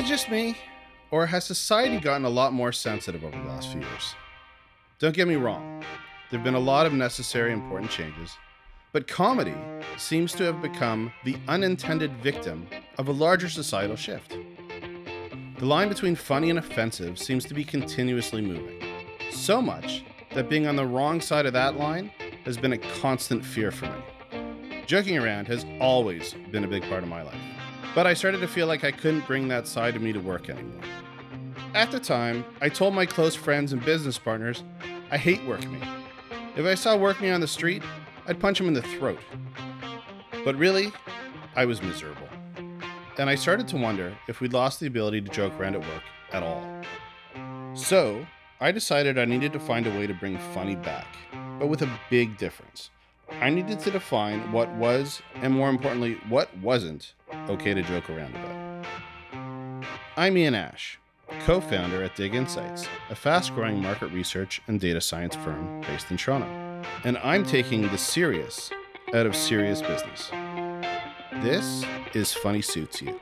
it just me, or has society gotten a lot more sensitive over the last few years? Don't get me wrong, there have been a lot of necessary important changes, but comedy seems to have become the unintended victim of a larger societal shift. The line between funny and offensive seems to be continuously moving, so much that being on the wrong side of that line has been a constant fear for me. Joking around has always been a big part of my life, but I started to feel like I couldn't bring that side of me to work anymore. At the time, I told my close friends and business partners I hate work me. If I saw work me on the street, I'd punch him in the throat. But really, I was miserable. And I started to wonder if we'd lost the ability to joke around at work at all. So, I decided I needed to find a way to bring funny back, but with a big difference. I needed to define what was, and more importantly, what wasn't, okay to joke around about. I'm Ian Ash, co founder at Dig Insights, a fast growing market research and data science firm based in Toronto. And I'm taking the serious out of serious business. This is Funny Suits You.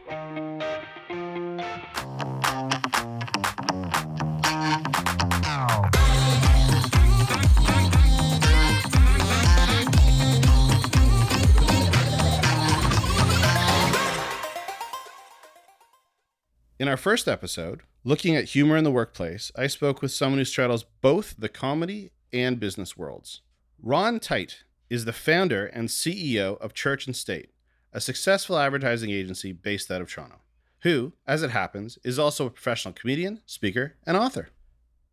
In our first episode, looking at humor in the workplace, I spoke with someone who straddles both the comedy and business worlds. Ron Tite is the founder and CEO of Church and State, a successful advertising agency based out of Toronto, who, as it happens, is also a professional comedian, speaker, and author.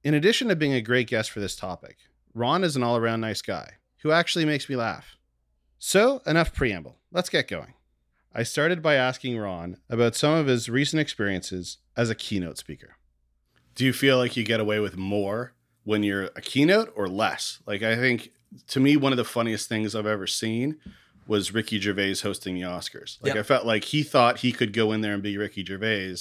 In addition to being a great guest for this topic, Ron is an all around nice guy who actually makes me laugh. So, enough preamble. Let's get going. I started by asking Ron about some of his recent experiences as a keynote speaker. Do you feel like you get away with more when you're a keynote or less? Like, I think to me, one of the funniest things I've ever seen was Ricky Gervais hosting the Oscars. Like, Yep. I felt like he thought he could go in there and be Ricky Gervais.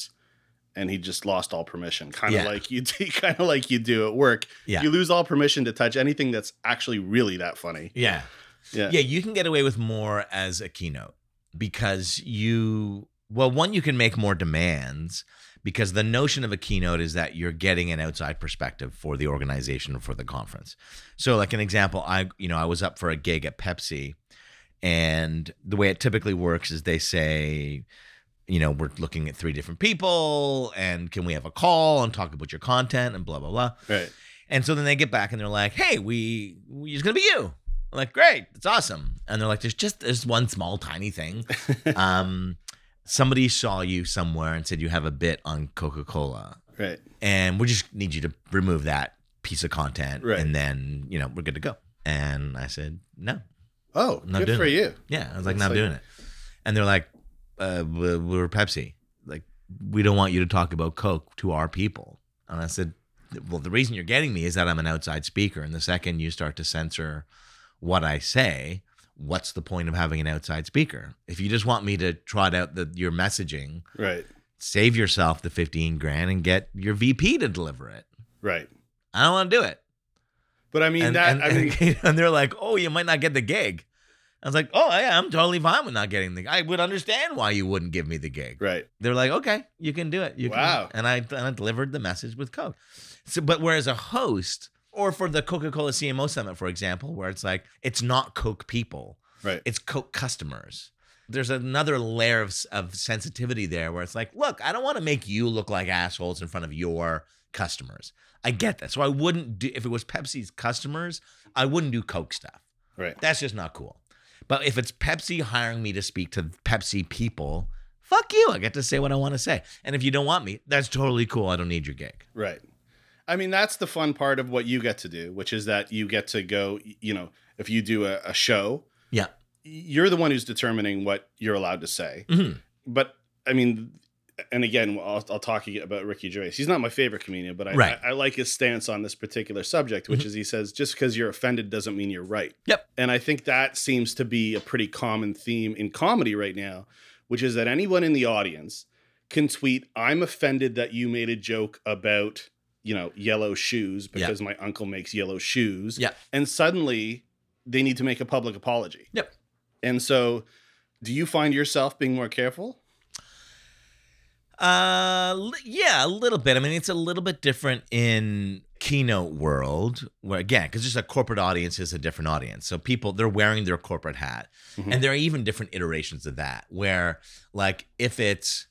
And he just lost all permission, kind of Yeah. like you, do, kind of like you do at work. Yeah. You lose all permission to touch anything that's actually really that funny. Yeah. Yeah, Yeah, you can get away with more as a keynote because you, well, one, you can make more demands because the notion of a keynote is that you're getting an outside perspective for the organization or for the conference. So, like an example, I, you know, I was up for a gig at Pepsi, and the way it typically works is they say, you know, we're looking at three different people, and can we have a call and talk about your content and blah blah blah. right. And so then they get back and they're like, "Hey, we, we it's gonna be you." I'm like, "Great, it's awesome." And they're like, "There's just there's one small tiny thing. um, somebody saw you somewhere and said you have a bit on Coca Cola, Right. and we just need you to remove that piece of content, Right. and then you know we're good to go." And I said, "No, Oh, Not good doing for it. you. yeah." I was like, It's "Not like- doing it." And they're like, uh, "We're we're Pepsi. Like, we don't want you to talk about Coke to our people." And I said, "Well, the reason you're getting me is that I'm an outside speaker, and the second you start to censor what I say." What's the point of having an outside speaker? If you just want me to trot out the your messaging, Right. save yourself the 15 grand and get your VP to deliver it. Right. I don't want to do it. But I mean and, that. and, I mean, and, and they're like, "Oh, you might not get the gig." I was like, "Oh, yeah, I'm totally fine with not getting the. I would understand why you wouldn't give me the gig." right. They're like, "Okay, you can do it." You can." Wow. And I and I delivered the message with Coke. So, but whereas a host, or for the Coca-Cola CMO Summit, for example, where it's like it's not Coke people, Right. it's Coke customers. There's another layer of, of sensitivity there where it's like, look, I don't want to make you look like assholes in front of your customers. I get that. So I wouldn't do, if it was Pepsi's customers, I wouldn't do Coke stuff. Right. That's just not cool. But if it's Pepsi hiring me to speak to Pepsi people, fuck you. I get to say what I want to say. And if you don't want me, that's totally cool. I don't need your gig. Right. I mean, that's the fun part of what you get to do, which is that you get to go, you know, if you do a, a show, Yeah. you're the one who's determining what you're allowed to say. Mhm. But I mean, and again, I'll, I'll talk about Ricky Gervais. He's not my favorite comedian, but I, Right. I, I like his stance on this particular subject, which Mhm. is he says, just because you're offended doesn't mean you're right. Yep. And I think that seems to be a pretty common theme in comedy right now, which is that anyone in the audience can tweet, I'm offended that you made a joke about, you know, yellow shoes Yeah. because my uncle makes yellow shoes. Yeah. And suddenly they need to make a public apology. Yep. And so do you find yourself being more careful? Uh, yeah, a little bit. I mean, it's a little bit different in keynote world, where again, because just a corporate audience is a different audience. So people they're wearing their corporate hat, Mhm. and there are even different iterations of that. Where like if it's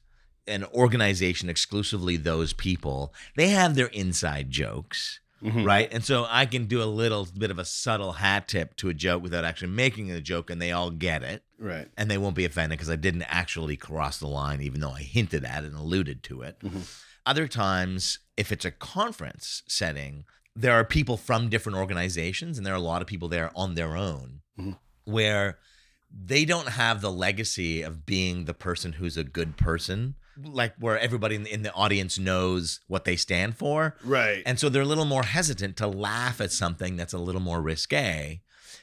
an organization exclusively those people, they have their inside jokes. Mhm. Right. And so I can do a little bit of a subtle hat tip to a joke without actually making a joke, and they all get it Right. and they won't be offended because I didn't actually cross the line, even though I hinted at it and alluded to it. Mhm. Other times, if it's a conference setting, there are people from different organizations, and there are a lot of people there on their own Mhm. where they don't have the legacy of being the person who's a good person, like where everybody in the, in the audience knows what they stand for. Right. And so they're a little more hesitant to laugh at something that's a little more risque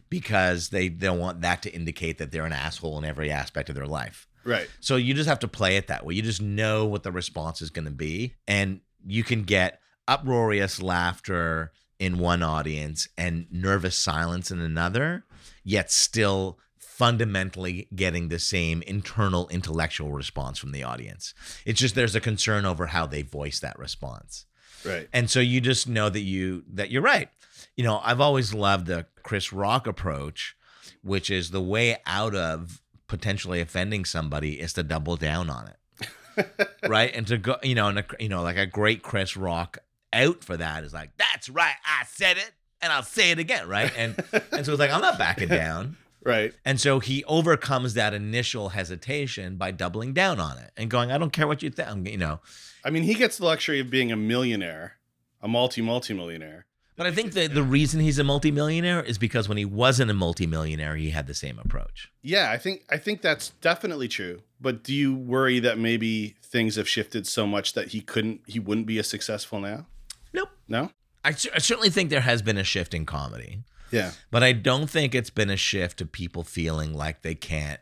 because they don't want that to indicate that they're an asshole in every aspect of their life. right. So you just have to play it that way. You just know what the response is going to be. And you can get uproarious laughter in one audience and nervous silence in another, yet still fundamentally getting the same internal intellectual response from the audience. It's just there's a concern over how they voice that response. Right. And so you just know that you that you're right. You know, I've always loved the Chris Rock approach, which is the way out of potentially offending somebody is to double down on it. right? And to go, you know, and a, you know, like a great Chris Rock out for that is like, that's right, I said it and I'll say it again, right? And and so it's like I'm not backing down. Right. And so he overcomes that initial hesitation by doubling down on it and going, I don't care what you think, you know. I mean, he gets the luxury of being a millionaire, a multi multi millionaire. But I think that the reason he's a multimillionaire is because when he wasn't a multimillionaire, he had the same approach. Yeah, I think I think that's definitely true. But do you worry that maybe things have shifted so much that he couldn't he wouldn't be as successful now? Nope. No? I, I certainly think there has been a shift in comedy, Yeah. but I don't think it's been a shift to people feeling like they can't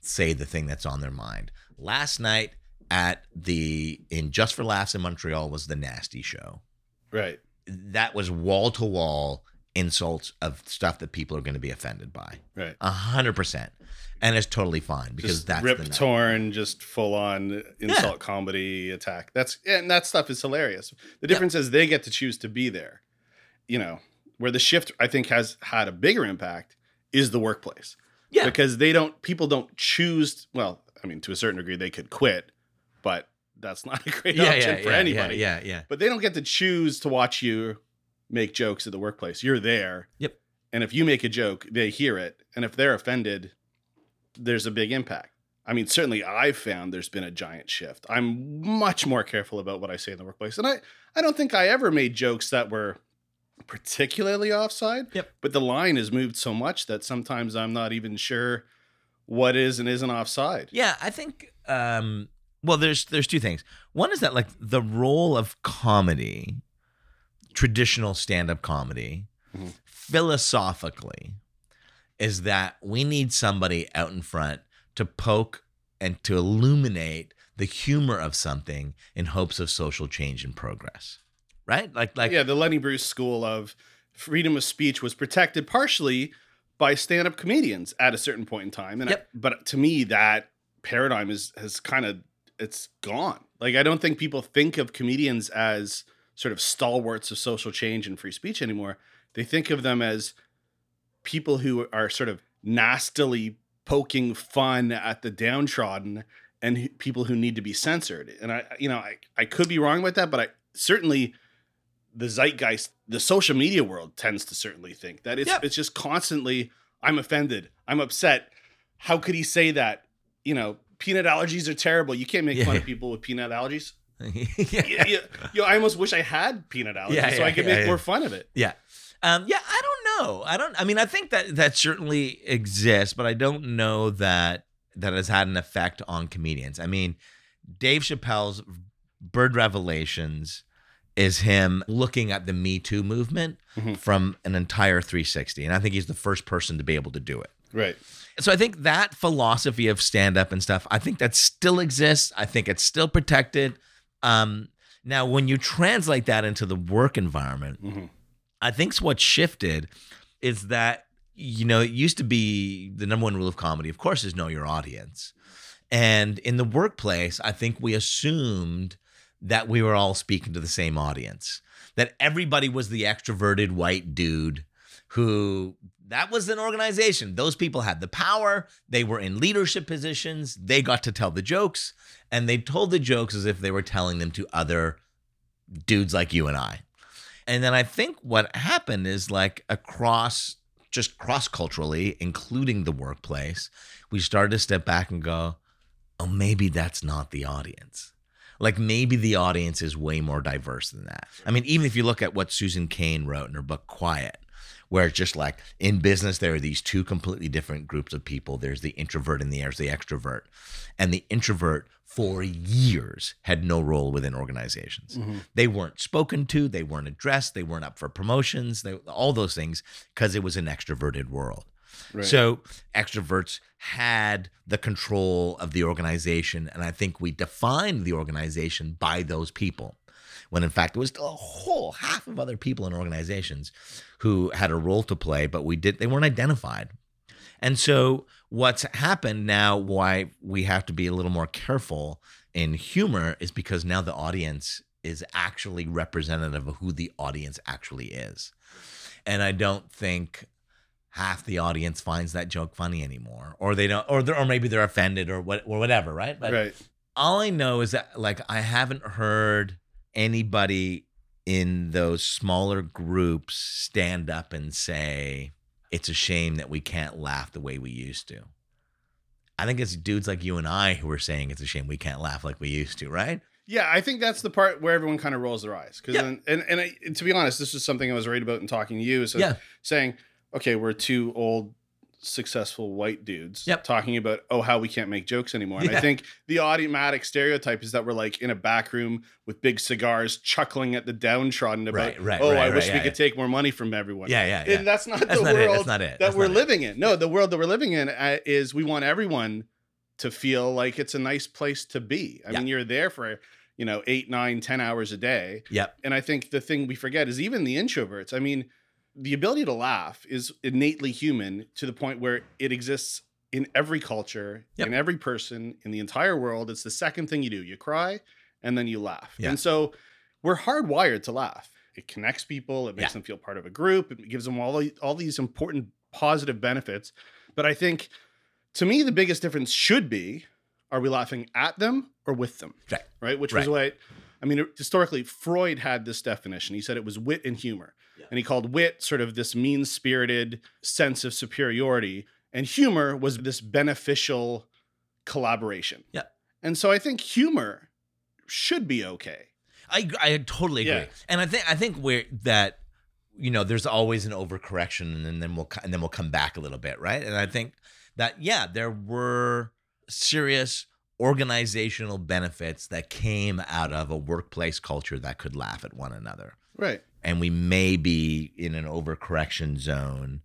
say the thing that's on their mind. Last night at the in Just for Laughs in Montreal was the Nasty Show. Right. That was wall to wall insults of stuff that people are going to be offended by. Right. A hundred percent, and it's totally fine because just that's rip torn, just full on insult comedy attack. That's and that stuff is hilarious. The difference is they get to choose to be there. You know, where the shift I think has had a bigger impact is the workplace. Yeah. Because they don't people don't choose well, I mean to a certain degree they could quit, but that's not a great yeah, option yeah, for yeah, anybody. Yeah, yeah, yeah. But they don't get to choose to watch you make jokes at the workplace. You're there. Yep. And if you make a joke, they hear it. And if they're offended, there's a big impact. I mean, certainly I've found there's been a giant shift. I'm much more careful about what I say in the workplace. And I, I don't think I ever made jokes that were particularly offside. Yep. But the line has moved so much that sometimes I'm not even sure what is and isn't offside. Yeah, I think um well there's there's two things. One is that like the role of comedy, traditional stand-up comedy, Mhm. philosophically is that we need somebody out in front to poke and to illuminate the humor of something in hopes of social change and progress. Right? Like like yeah, the Lenny Bruce school of freedom of speech was protected partially by stand-up comedians at a certain point in time. And I- but to me, that paradigm is has kind of it's gone. Like I don't think people think of comedians as sort of stalwarts of social change and free speech anymore. They think of them as people who are sort of nastily poking fun at the downtrodden and people who need to be censored. And I, you know, I, I could be wrong about that, but I certainly the zeitgeist, the social media world tends to certainly think that it's Yep. it's just constantly, I'm offended, I'm upset. How could he say that? You know, peanut allergies are terrible. You can't make fun of people with peanut allergies. yeah. yeah, yeah, you know, I almost wish I had peanut allergies Yeah, so yeah, I could yeah, make yeah. more fun of it. Yeah. Um, yeah, I don't know. I don't I mean I think that that certainly exists, but I don't know that that has had an effect on comedians. I mean, Dave Chappelle's Bird Revelations is him looking at the Me Too movement Mhm. from an entire 360. And I think he's the first person to be able to do it. Right. So I think that philosophy of stand up and stuff, I think that still exists. I think it's still protected. Um, now, when you translate that into the work environment, Mhm. I think what shifted is that you know it used to be the number one rule of comedy, of course, is know your audience, And in the workplace, I think we assumed that we were all speaking to the same audience, that everybody was the extroverted white dude who that was an organization. Those people had the power. They were in leadership positions. They got to tell the jokes, and they told the jokes as if they were telling them to other dudes like you and I. And then I think what happened is like across, just cross culturally, including the workplace, we started to step back and go, oh, maybe that's not the audience. Like maybe the audience is way more diverse than that. I mean, even if you look at what Susan Cain wrote in her book Quiet, where it's just like in business, there are these two completely different groups of people. There's the introvert and there's the extrovert. And the introvert for years had no role within organizations. Mm-hmm. They weren't spoken to, they weren't addressed, they weren't up for promotions, they, all those things, because it was an extroverted world. Right. So extroverts had the control of the organization. And I think we defined the organization by those people. When in fact, it was a whole half of other people in organizations who had a role to play, but we did, they weren't identified. And so what's happened now, why we have to be a little more careful in humor is because now the audience is actually representative of who the audience actually is. And I don't think half the audience finds that joke funny anymore, or they don't, or they're, or maybe they're offended or what, or whatever, right? But right. all I know is that like I haven't heard anybody in those smaller groups stand up and say it's a shame that we can't laugh the way we used to. I think it's dudes like you and I who are saying it's a shame we can't laugh like we used to, right? Yeah, I think that's the part where everyone kind of rolls their eyes. Because Yeah. and and I, to be honest, this is something I was worried about in talking to you. So Yeah. saying, okay, we're two old, successful white dudes Yep. talking about oh how we can't make jokes anymore. And I think the automatic stereotype is that we're like in a back room with big cigars, chuckling at the downtrodden about Right, right, oh right, I wish yeah, we could yeah. take more money from everyone. Yeah, yeah, yeah. And that's not That's the not it. world That's not it. that That's we're not it. living in. No, the world that we're living in uh, is we want everyone to feel like it's a nice place to be. I Yeah. mean, you're there for you know eight, nine, ten hours a day, Yep. and I think the thing we forget is even the introverts. I mean, the ability to laugh is innately human to the point where it exists in every culture, Yep. in every person, in the entire world. It's the second thing you do. You cry and then you laugh. Yeah. And so we're hardwired to laugh. It connects people, it makes Yeah. them feel part of a group, it gives them all, all these important positive benefits. But I think to me, the biggest difference should be are we laughing at them or with them? Right. Right. Which Right. was what I mean, historically, Freud had this definition. He said it was wit and humor. Yeah. And he called wit sort of this mean spirited sense of superiority. And humor was this beneficial collaboration. Yeah. And so I think humor should be okay. I I totally agree, Yeah. and I think I think we're that you know there's always an overcorrection, and then we'll and then we'll come back a little bit, right? And I think that yeah, there were serious organizational benefits that came out of a workplace culture that could laugh at one another, Right. and we may be in an overcorrection zone,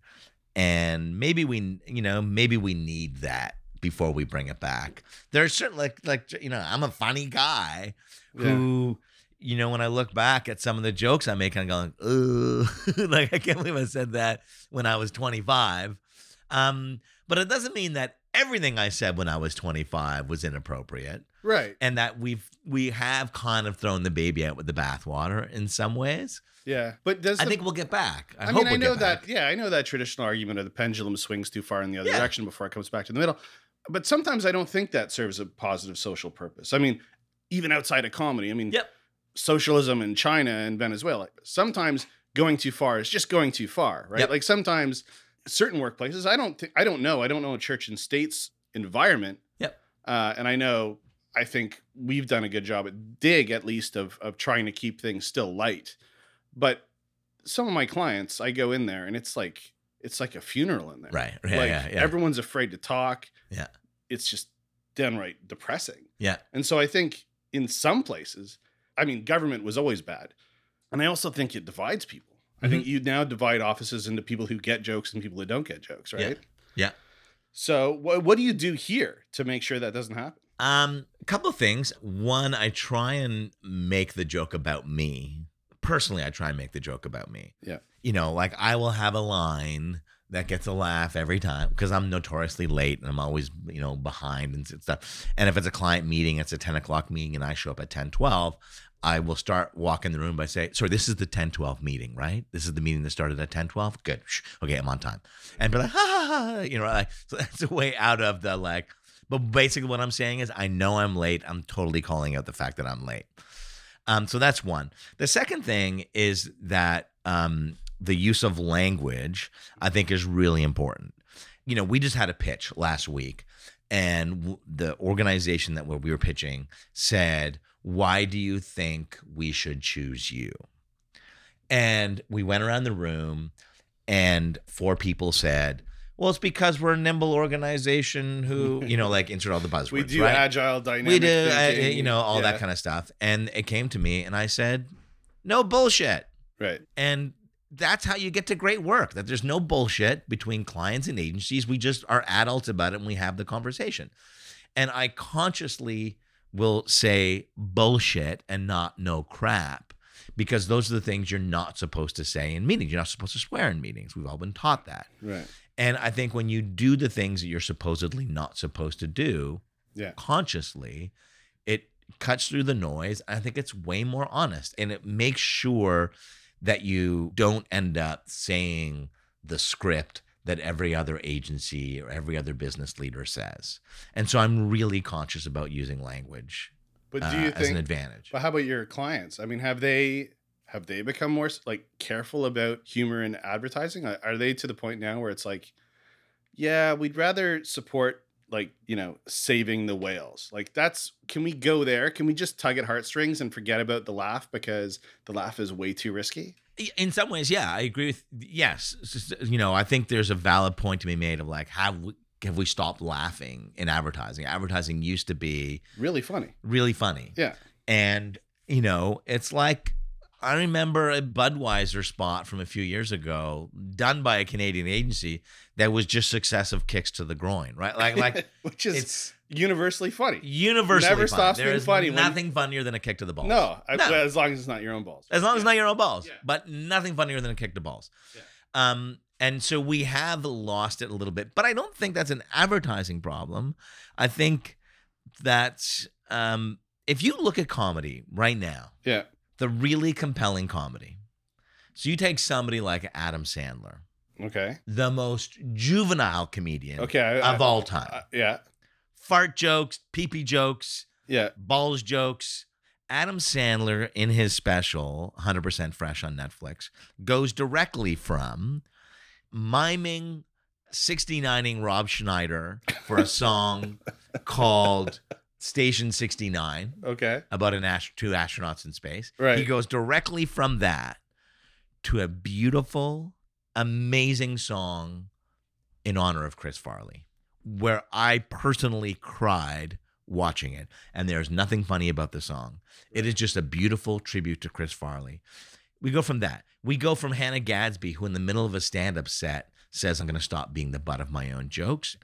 and maybe we you know maybe we need that before we bring it back. There's certain like like you know I'm a funny guy who you know when I look back at some of the jokes I make I'm going ooh like I can't believe I said that when I was 25 um but it doesn't mean that everything I said when I was 25 was inappropriate Right. and that we've we have kind of thrown the baby out with the bathwater in some ways Yeah. But does I the- think we'll get back I, I, hope mean, I we'll know get back. that. Yeah, I know that traditional argument of the pendulum swings too far in the other Yeah. direction before it comes back to the middle. But sometimes I don't think that serves a positive social purpose. I mean, even outside of comedy. I mean, Yep. socialism in China and Venezuela. Sometimes going too far is just going too far, right? Yep. Like sometimes certain workplaces. I don't. think I don't know. I don't know a church and states environment. Yep. Uh, and I know. I think we've done a good job at Dig, at least, of of trying to keep things still light. But some of my clients, I go in there and it's like it's like a funeral in there. right yeah like yeah yeah everyone's afraid to talk. Yeah. It's just downright depressing. yeah And so I think in some places, I mean, government was always bad. And I also think it divides people. I think Mm-hmm. you now divide offices into people who get jokes and people who don't get jokes, right? Yeah. yeah. So what what do you do here to make sure that doesn't happen? Um, a couple of things. One, I try and make the joke about me. Personally, I try and make the joke about me. Yeah. You know, like I will have a line that gets a laugh every time because I'm notoriously late and I'm always, you know, behind and stuff. And if it's a client meeting, it's a 10 o'clock meeting and I show up at 10, 12, I will start walking the room by saying, sorry, this is the 10, 12 meeting, right? This is the meeting that started at 10, 12. Good. Okay, I'm on time. And be like, ha, ha, ha, you know, like, so that's a way out of the like, but basically what I'm saying is I know I'm late. I'm totally calling out the fact that I'm late. Um, so that's one. The second thing is that um, the use of language, I think, is really important. You know, we just had a pitch last week, and the organization that we were pitching said, Why do you think we should choose you? And we went around the room, and four people said, well, it's because we're a nimble organization who, you know, like insert all the buzzwords. We do right? agile dynamic. we do, uh, you know, all Yeah. that kind of stuff. And it came to me, and I said, "No bullshit." Right. And that's how you get to great work. That there's no bullshit between clients and agencies. We just are adults about it, and we have the conversation. And I consciously will say bullshit and not no crap because those are the things you're not supposed to say in meetings. You're not supposed to swear in meetings. We've all been taught that. Right. And I think when you do the things that you're supposedly not supposed to do Yeah. consciously, it cuts through the noise. I think it's way more honest and it makes sure that you don't end up saying the script that every other agency or every other business leader says. And so I'm really conscious about using language But do uh, you as an advantage. But how about your clients? I mean, have they have they become more like careful about humor in advertising? Are they to the point now where it's like, yeah, we'd rather support like you know saving the whales. Like that's can we go there? Can we just tug at heartstrings and forget about the laugh because the laugh is way too risky? In some ways, yeah, I agree with yes. Just, You know, I think there's a valid point to be made of like have we, have we stopped laughing in advertising? Advertising used to be Really funny. really funny. Yeah. And, you know, it's like I remember a Budweiser spot from a few years ago done by a Canadian agency that was just successive kicks to the groin, right? Like like which is it's universally funny. universally Never fun. stops There being funny Nothing funnier than a kick to the balls. No, No. as long as it's not your own balls. As long as it's not your own balls, Yeah. but nothing funnier than a kick to balls. Yeah. Um, and so we have lost it a little bit, but I don't think that's an advertising problem. I think that um, if you look at comedy right now, Yeah. The really compelling comedy. So you take somebody like Adam Sandler, Okay. the most juvenile comedian Okay. I- of I- all time. uh, yeah. Fart jokes, pee pee jokes, Yeah. balls jokes. Adam Sandler in his special 100% fresh on Netflix goes directly from miming 69ing Rob Schneider for a song called Station 69 Okay. about an ast- two astronauts in space. Right. He goes directly from that to a beautiful, amazing song in honor of Chris Farley, where I personally cried watching it. And there's nothing funny about the song. It is just a beautiful tribute to Chris Farley. We go from that. We go from Hannah Gadsby, who in the middle of a stand up set says, I'm going to stop being the butt of my own jokes.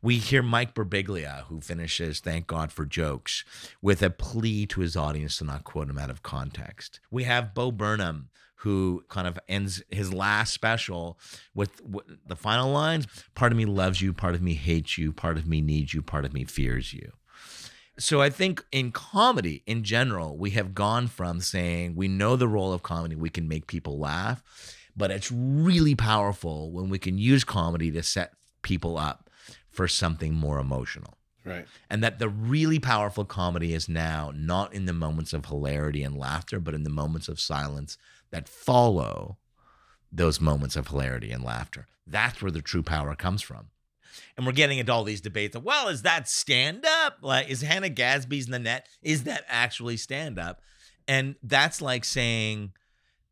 We hear Mike Birbiglia, who finishes Thank God for Jokes, with a plea to his audience to not quote him out of context. We have Bo Burnham, who kind of ends his last special with, with the final lines Part of me loves you, part of me hates you, part of me needs you, part of me fears you. So I think in comedy in general, we have gone from saying we know the role of comedy, we can make people laugh, but it's really powerful when we can use comedy to set people up for something more emotional. Right. And that the really powerful comedy is now not in the moments of hilarity and laughter, but in the moments of silence that follow those moments of hilarity and laughter. That's where the true power comes from. And we're getting into all these debates of, well, is that stand up? Like, is Hannah Gadsby's Nanette? Is that actually stand up? And that's like saying,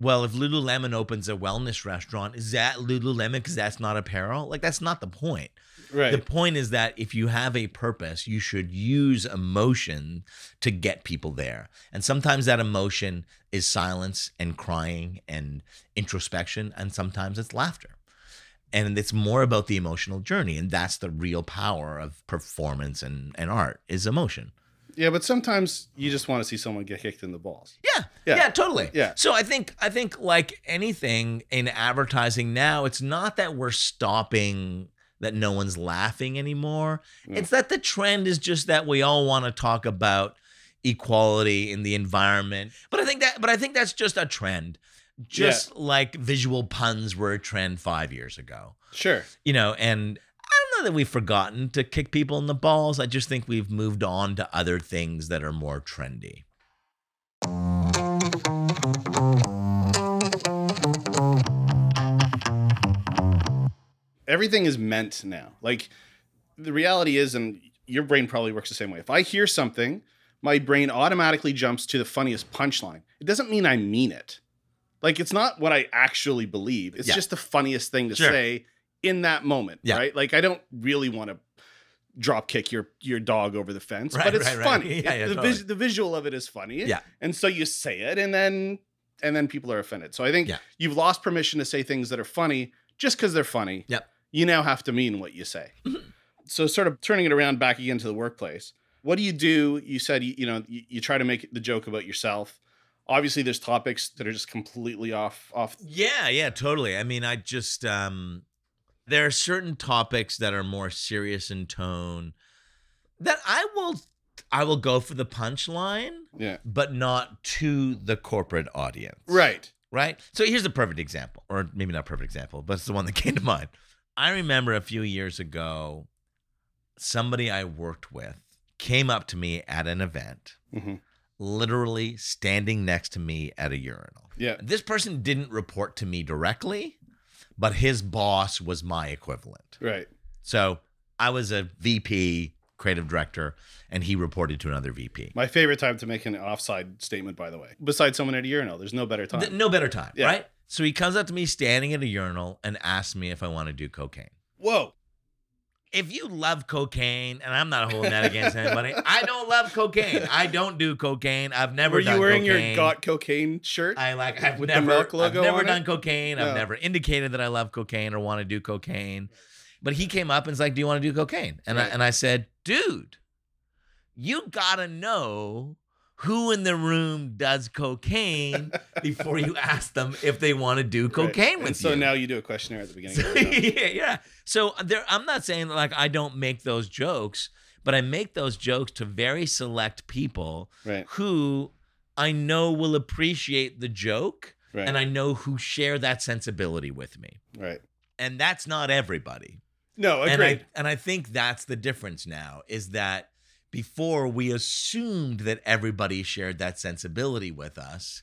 well, if Lululemon opens a wellness restaurant, is that Lululemon because that's not apparel? Like, that's not the point. Right. The point is that if you have a purpose, you should use emotion to get people there. And sometimes that emotion is silence and crying and introspection, and sometimes it's laughter. And it's more about the emotional journey. And that's the real power of performance and, and art is emotion. Yeah, but sometimes you just want to see someone get kicked in the balls. Yeah, Yeah. yeah, totally. Yeah. So I think I think like anything in advertising now, it's not that we're stopping that no one's laughing anymore. Mm. It's that the trend is just that we all want to talk about equality in the environment. But I think that but I think that's just a trend. Just like visual puns were a trend 5 years ago. Sure. You know, and I don't know that we've forgotten to kick people in the balls. I just think we've moved on to other things that are more trendy. Everything is meant now. Like the reality is, and your brain probably works the same way. If I hear something, my brain automatically jumps to the funniest punchline. It doesn't mean I mean it. Like it's not what I actually believe. It's Yeah. just the funniest thing to Sure. say in that moment, Yeah. right? Like I don't really want to drop kick your your dog over the fence, Right, but it's right, right. funny. Yeah, yeah, the, totally. vis- the visual of it is funny. Yeah. And so you say it and then and then people are offended. So I think Yeah. you've lost permission to say things that are funny just because they're funny. Yep. You now have to mean what you say. Mhm. So sort of turning it around back again to the workplace. What do you do? You said you, you know you, you try to make the joke about yourself. Obviously, there's topics that are just completely off off. Yeah, yeah, totally. I mean, I just um there are certain topics that are more serious in tone that I will I will go for the punchline, Yeah. but not to the corporate audience. Right. Right? So here's a perfect example, or maybe not perfect example, but it's the one that came to mind. I remember a few years ago somebody I worked with came up to me at an event, hmm literally standing next to me at a urinal. Yeah. This person didn't report to me directly, but his boss was my equivalent. Right. So I was a VP, creative director, and he reported to another VP. My favorite time to make an offside statement, by the way. Besides someone at a urinal, there's no better time. Th- no better time, Yeah. right? So he comes up to me standing at a urinal and asks me if I want to do cocaine. Whoa. If you love cocaine, and I'm not holding that against anybody, I don't love cocaine. I don't do cocaine. I've never Were done you wearing cocaine. your got cocaine shirt? I like I've With never I've never on it? done cocaine. No. I've never indicated that I love cocaine or want to do cocaine. But he came up and was like, "Do you want to do cocaine?" And I and I said, "Dude, you gotta know who in the room does cocaine before you ask them if they want to do Right. cocaine And with so you." So now you do a questionnaire at the beginning. of the yeah, yeah. So there, I'm not saying that, like I don't make those jokes, but I make those jokes to very select people Right. who I know will appreciate the joke Right. and I know who share that sensibility with me. right. And that's not everybody. No, And agreed. I and I think that's the difference now is that before we assumed that everybody shared that sensibility with us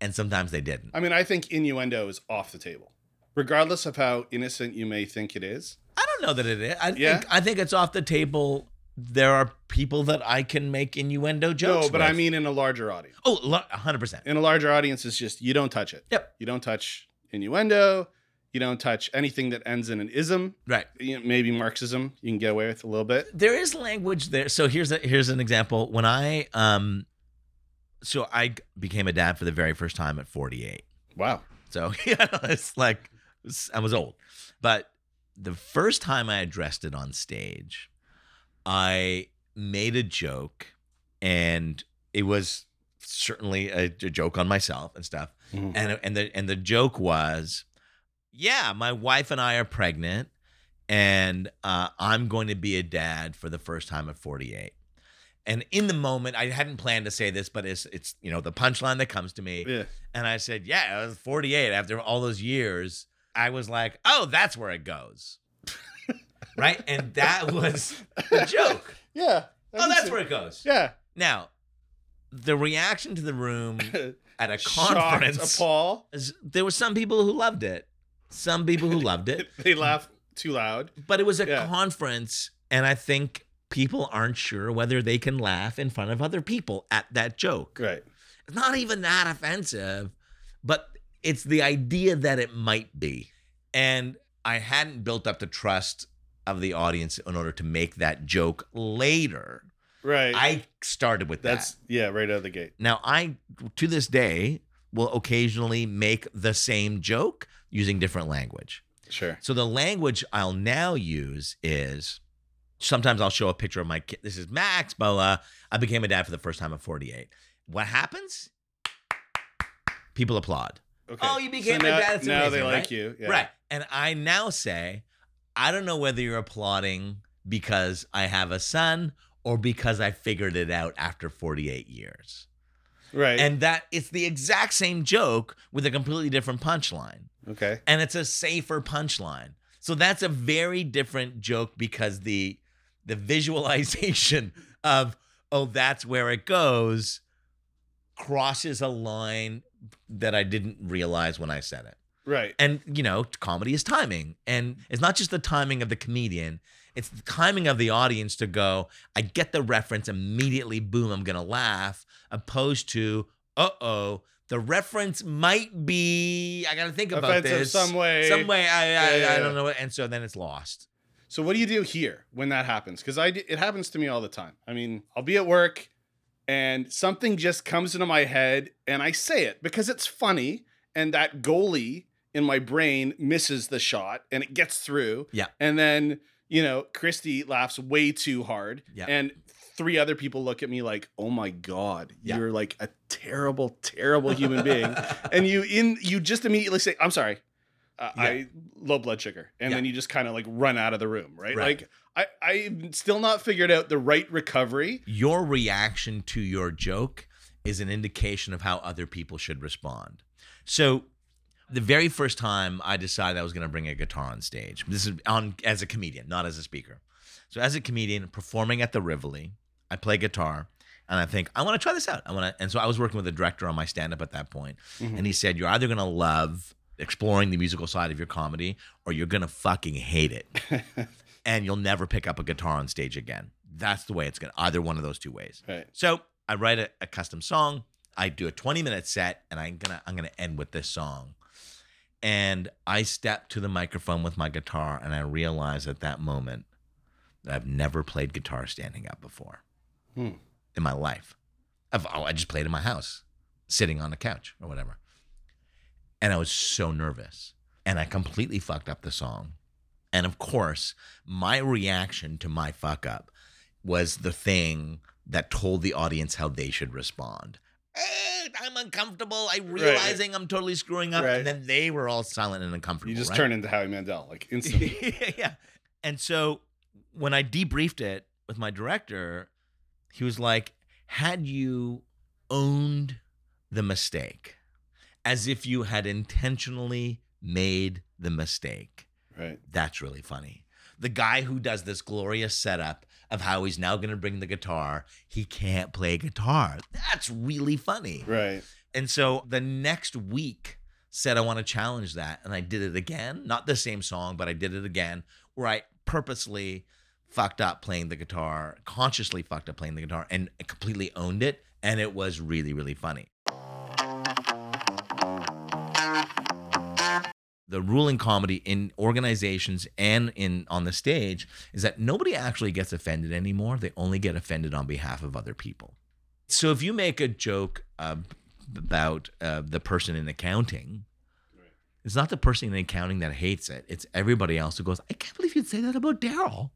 and sometimes they didn't. I mean, I think innuendo is off the table, regardless of how innocent you may think it is. I don't know that it is. I Yeah? think I think it's off the table. There are people that I can make innuendo jokes. no, but I mean in a larger audience. oh, lo- 100%. In a larger audience, it's just you don't touch it. Yep. You don't touch innuendo. You don't touch anything that ends in an ism. Right. You know, maybe Marxism. You can get away with a little bit. there is language there. So here's a, here's an example. When I um, so I became a dad for the very first time at 48. Wow. So yeah, it's like I was old, but the first time I addressed it on stage, I made a joke, and it was certainly a, a joke on myself and stuff. Mhm. And and the and the joke was, yeah, my wife and I are pregnant, and uh, I'm going to be a dad for the first time at 48. And in the moment, I hadn't planned to say this, but it's it's you know the punchline that comes to me. Yeah. And I said, Yeah, I was 48 after all those years. I was like, Oh, that's where it goes. right? And that was the joke. Yeah. I Oh, that's where it goes. Yeah. Now, the reaction to the room at a Shocked, conference, appall. there were some people who loved it, some people who loved it, they laugh too loud. but it was a Yeah. conference. And I think people aren't sure whether they can laugh in front of other people at that joke. Right. It's not even that offensive, but it's the idea that it might be. And I hadn't built up the trust of the audience in order to make that joke later. Right. I started with That's that. yeah, right out of the gate. Now, I, to this day, will occasionally make the same joke using different language. Sure. So the language I'll now use is Sometimes I'll show a picture of my kid. This is Max, blah. I became a dad for the first time at 48. What happens? People applaud. Okay. Oh, you became a now, dad. It's now amazing, they like right? you. Yeah. Right. And I now say, I don't know whether you're applauding because I have a son or because I figured it out after 48 years. Right. And that it's the exact same joke with a completely different punchline. okay. And it's a safer punchline. So that's a very different joke because the the visualization of oh that's where it goes crosses a line that I didn't realize when I said it. Right. And you know, comedy is timing. And it's not just the timing of the comedian, it's the timing of the audience to go, I get the reference immediately, boom, I'm gonna laugh, opposed to, uh-oh, the reference might be I gotta think about Offensive this. some way. Some way I I, Yeah, I yeah. don't know. And so then it's lost. So what do you do here when that happens? Because I it happens to me all the time. I mean, I'll be at work and something just comes into my head and I say it because it's funny and that goalie in my brain misses the shot and it gets through. Yeah. And then, you know, Christy laughs way too hard. Yeah. And three other people look at me like, "Oh my god, Yeah. you're like a terrible terrible human being." and you in you just immediately say, "I'm sorry." Uh, Yeah. I low blood sugar, and then you just kind of like run out of the room, right? Right. Like I I've still not figured out the right recovery. your reaction to your joke is an indication of how other people should respond. So, the very first time I decided I was going to bring a guitar on stage, this is on as a comedian, not as a speaker. So, as a comedian performing at the Rivoli, I play guitar. And I think I want to try this out. I want to, and so I was working with a director on my stand-up at that point, Mhm. and he said, "You're either going to love exploring the musical side of your comedy, or you're going to fucking hate it." and you'll never pick up a guitar on stage again. That's the way it's going to, either one of those two ways. Right. So I write a, a custom song. I do a 20 minute set and I'm going to, I'm going to end with this song. And I stepped to the microphone with my guitar and I realized at that moment that I've never played guitar standing up before Hmm. in my life. I've, oh, I just played in my house, sitting on the couch or whatever. And I was so nervous and I completely fucked up the song. And of course, my reaction to my fuck up was the thing that told the audience how they should respond. Eh, I'm uncomfortable. I'm realizing I'm totally screwing up. Right. And then they were all silent and uncomfortable. You just right? turn into Howie Mandel like instantly. yeah. And so when I debriefed it with my director, he was like, had you owned the mistake as if you had intentionally made the mistake, right. that's really funny. The guy who does this glorious setup of how he's now going to bring the guitar, he can't play guitar. That's really funny. Right. And so the next week said I want to challenge that and I did it again, not the same song, but I did it again where I purposely fucked up playing the guitar, consciously fucked up playing the guitar and completely owned it and it was really really funny. The ruling comedy in organizations and in on the stage is that nobody actually gets offended anymore. They only get offended on behalf of other people. So if you make a joke uh, about uh, the person in accounting, it's not the person in accounting that hates it. It's everybody else who goes, I can't believe you'd say that about Daryl.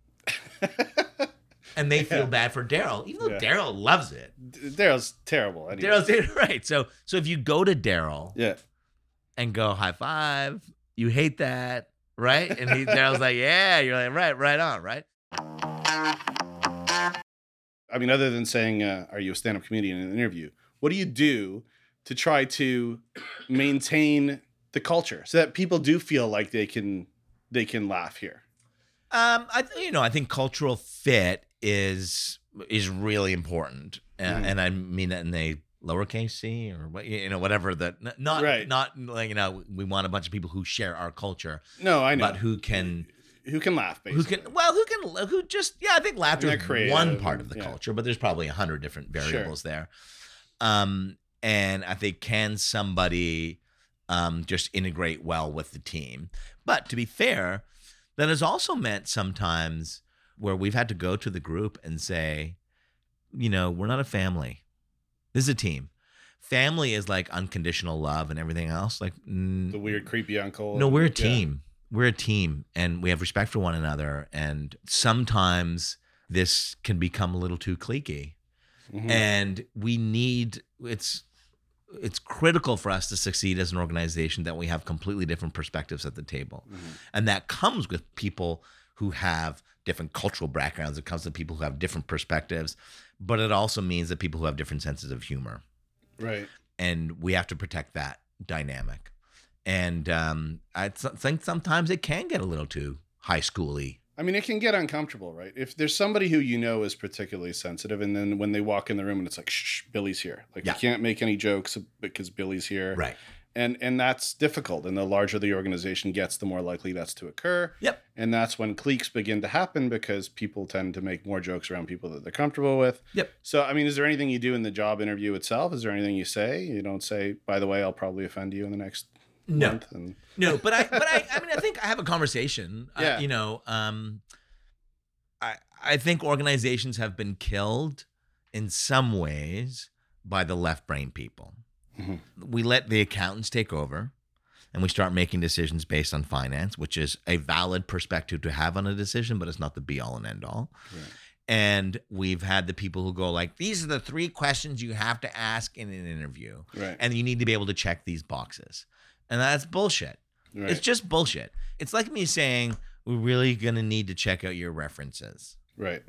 and they feel bad for Daryl, even though Yeah. Daryl loves it. Daryl's terrible. Anyway. Daryl's right. So so if you go to Daryl yeah. and go high five, you hate that, right? And he, Daryl's like, yeah, you're like, right, right on, right? I mean, other than saying, uh, "Are you a stand-up comedian?" in an interview, what do you do to try to maintain the culture so that people do feel like they can they can laugh here? Um, I th- you know I think cultural fit is is really important, uh, Mhm. and I mean that in a lowercase c or what you know whatever that not Right. not like you know we want a bunch of people who share our culture, No, I know but who can who can laugh. Basically. who can well who can who just yeah I think laughter is creative one part of the yeah. culture, but there's probably a hundred different Sure. variables there. Um, and I think can somebody um just integrate well with the team? But to be fair, that has also meant sometimes where we've had to go to the group and say, you know, we're not a family. This is a team. Family is like unconditional love and everything else. Like, mm, the weird creepy uncle. no, we're a Yeah. team. we're a team and we have respect for one another. And sometimes this can become a little too cliquey. Mhm. And we need it's it's critical for us to succeed as an organization that we have completely different perspectives at the table. Mhm. And that comes with people who have different cultural backgrounds. It comes with people who have different perspectives. But it also means that people who have different senses of humor Right. and we have to protect that dynamic. And um, I think sometimes it can get a little too high schooly. I mean, it can get uncomfortable, right? If there's somebody who you know is particularly sensitive, and then when they walk in the room and it's like, shh, Billy's here. Like, Yeah. you can't make any jokes because Billy's here. Right. And and that's difficult. And the larger the organization gets, the more likely that's to occur. Yep. And that's when cliques begin to happen because people tend to make more jokes around people that they're comfortable with. Yep. So, I mean, is there anything you do in the job interview itself? Is there anything you say? You don't say, by the way, I'll probably offend you in the next No, month. And no, but I, but I, I mean, I think I have a conversation. Uh, Yeah. you know, um, I, I think organizations have been killed in some ways by the left brain people. Mhm. We let the accountants take over and we start making decisions based on finance, which is a valid perspective to have on a decision, but it's not the be all and end all. Right. And we've had the people who go like, these are the three questions you have to ask in an interview, right. and you need to be able to check these boxes. And that's bullshit. right. It's just bullshit. It's like me saying, we're really going to need to check out your references. right.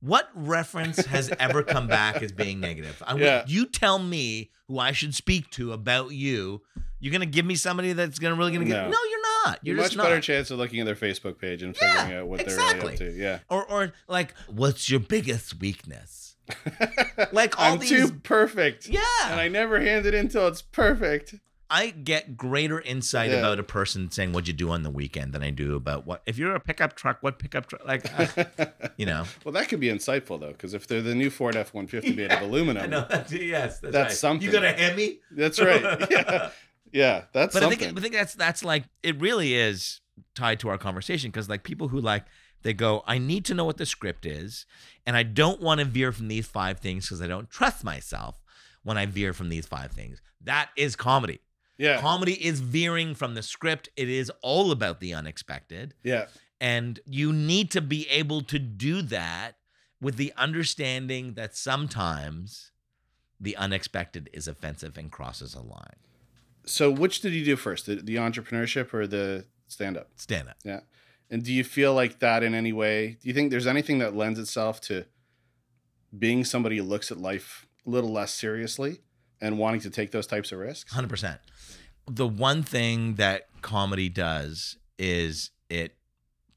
What reference has ever come back as being negative? I, Yeah. You tell me who I should speak to about you. You're going to give me somebody that's going to really to get. No. No, you're not. You're much not. better chance of looking at their Facebook page and Yeah, figuring out what exactly. they're really up to. Yeah. or, or like, what's your biggest weakness? Like all I'm these. too perfect. yeah. And I never hand it in till it's perfect. I get greater insight Yeah. about a person saying what'd you do on the weekend than I do about what if you're a pickup truck, what pickup truck like uh, you know. well, that could be insightful though, because if they're the new Ford F one fifty made of aluminum, I know that's yes, that's, That's right. something. You got a Hemi? that's right. Yeah, yeah, that's But I something. think I think that's that's like it really is tied to our conversation because like people who like they go, I need to know what the script is, and I don't want to veer from these five things because I don't trust myself when I veer from these five things. That is comedy. Yeah, Comedy is veering from the script. It is all about the unexpected. yeah, And you need to be able to do that with the understanding that sometimes the unexpected is offensive and crosses a line. So, which did you do first, the, the entrepreneurship or the stand up? Stand up. Yeah, and do you feel like that in any way? Do you think there's anything that lends itself to being somebody who looks at life a little less seriously and wanting to take those types of risks? 100%. The one thing that comedy does is it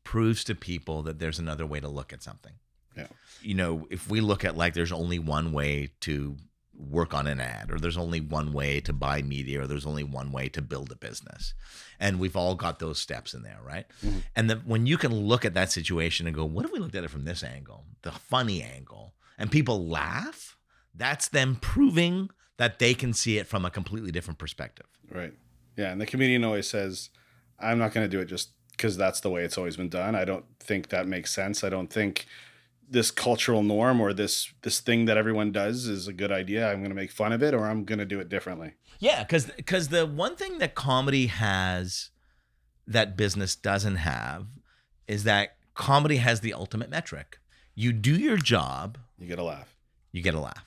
proves to people that there's another way to look at something. Yeah. You know, if we look at like there's only one way to work on an ad or there's only one way to buy media or there's only one way to build a business. And we've all got those steps in there, right? Mhm. And then when you can look at that situation and go, what if we looked at it from this angle, the funny angle, and people laugh, that's them proving that they can see it from a completely different perspective. Right. Yeah, and the comedian always says, "I'm not going to do it just because that's the way it's always been done." I don't think that makes sense. I don't think this cultural norm or this this thing that everyone does is a good idea. I'm going to make fun of it or I'm going to do it differently. Yeah, because because the one thing that comedy has that business doesn't have is that comedy has the ultimate metric. You do your job, You get a laugh. you get a laugh.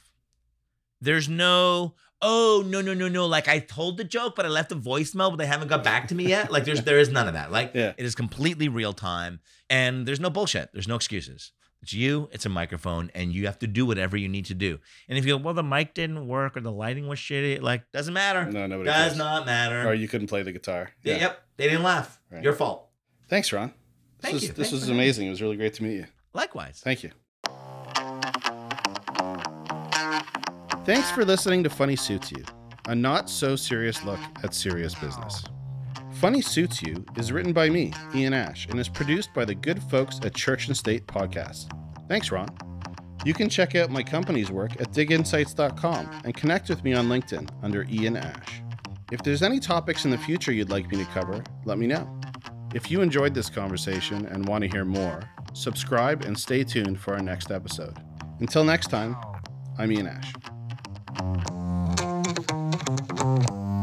There's no oh no no no no like I told the joke but I left a voicemail but they haven't got back to me yet. Like there's there is none of that. Like Yeah. it is completely real time and there's no bullshit. There's no excuses. It's you, it's a microphone, and you have to do whatever you need to do. And if you go, well, the mic didn't work or the lighting was shitty, like doesn't matter. No, nobody Does cares. not matter. Or you couldn't play the guitar. Yeah, Yep, they didn't laugh. Right. Your fault. Thanks, Ron. This Thank was, you. This Thanks was amazing. It was really great to meet you. Likewise. Thank you. Thanks for listening to Funny Suits You, a not so serious look at serious business. Funny Suits You is written by me, Ian Ash, and is produced by the good folks at Church and State Podcast. Thanks, Ron. You can check out my company's work at diginsights.com and connect with me on LinkedIn under Ian Ash. If there's any topics in the future you'd like me to cover, let me know. If you enjoyed this conversation and want to hear more, subscribe and stay tuned for our next episode. Until next time, I'm Ian Ash. うん。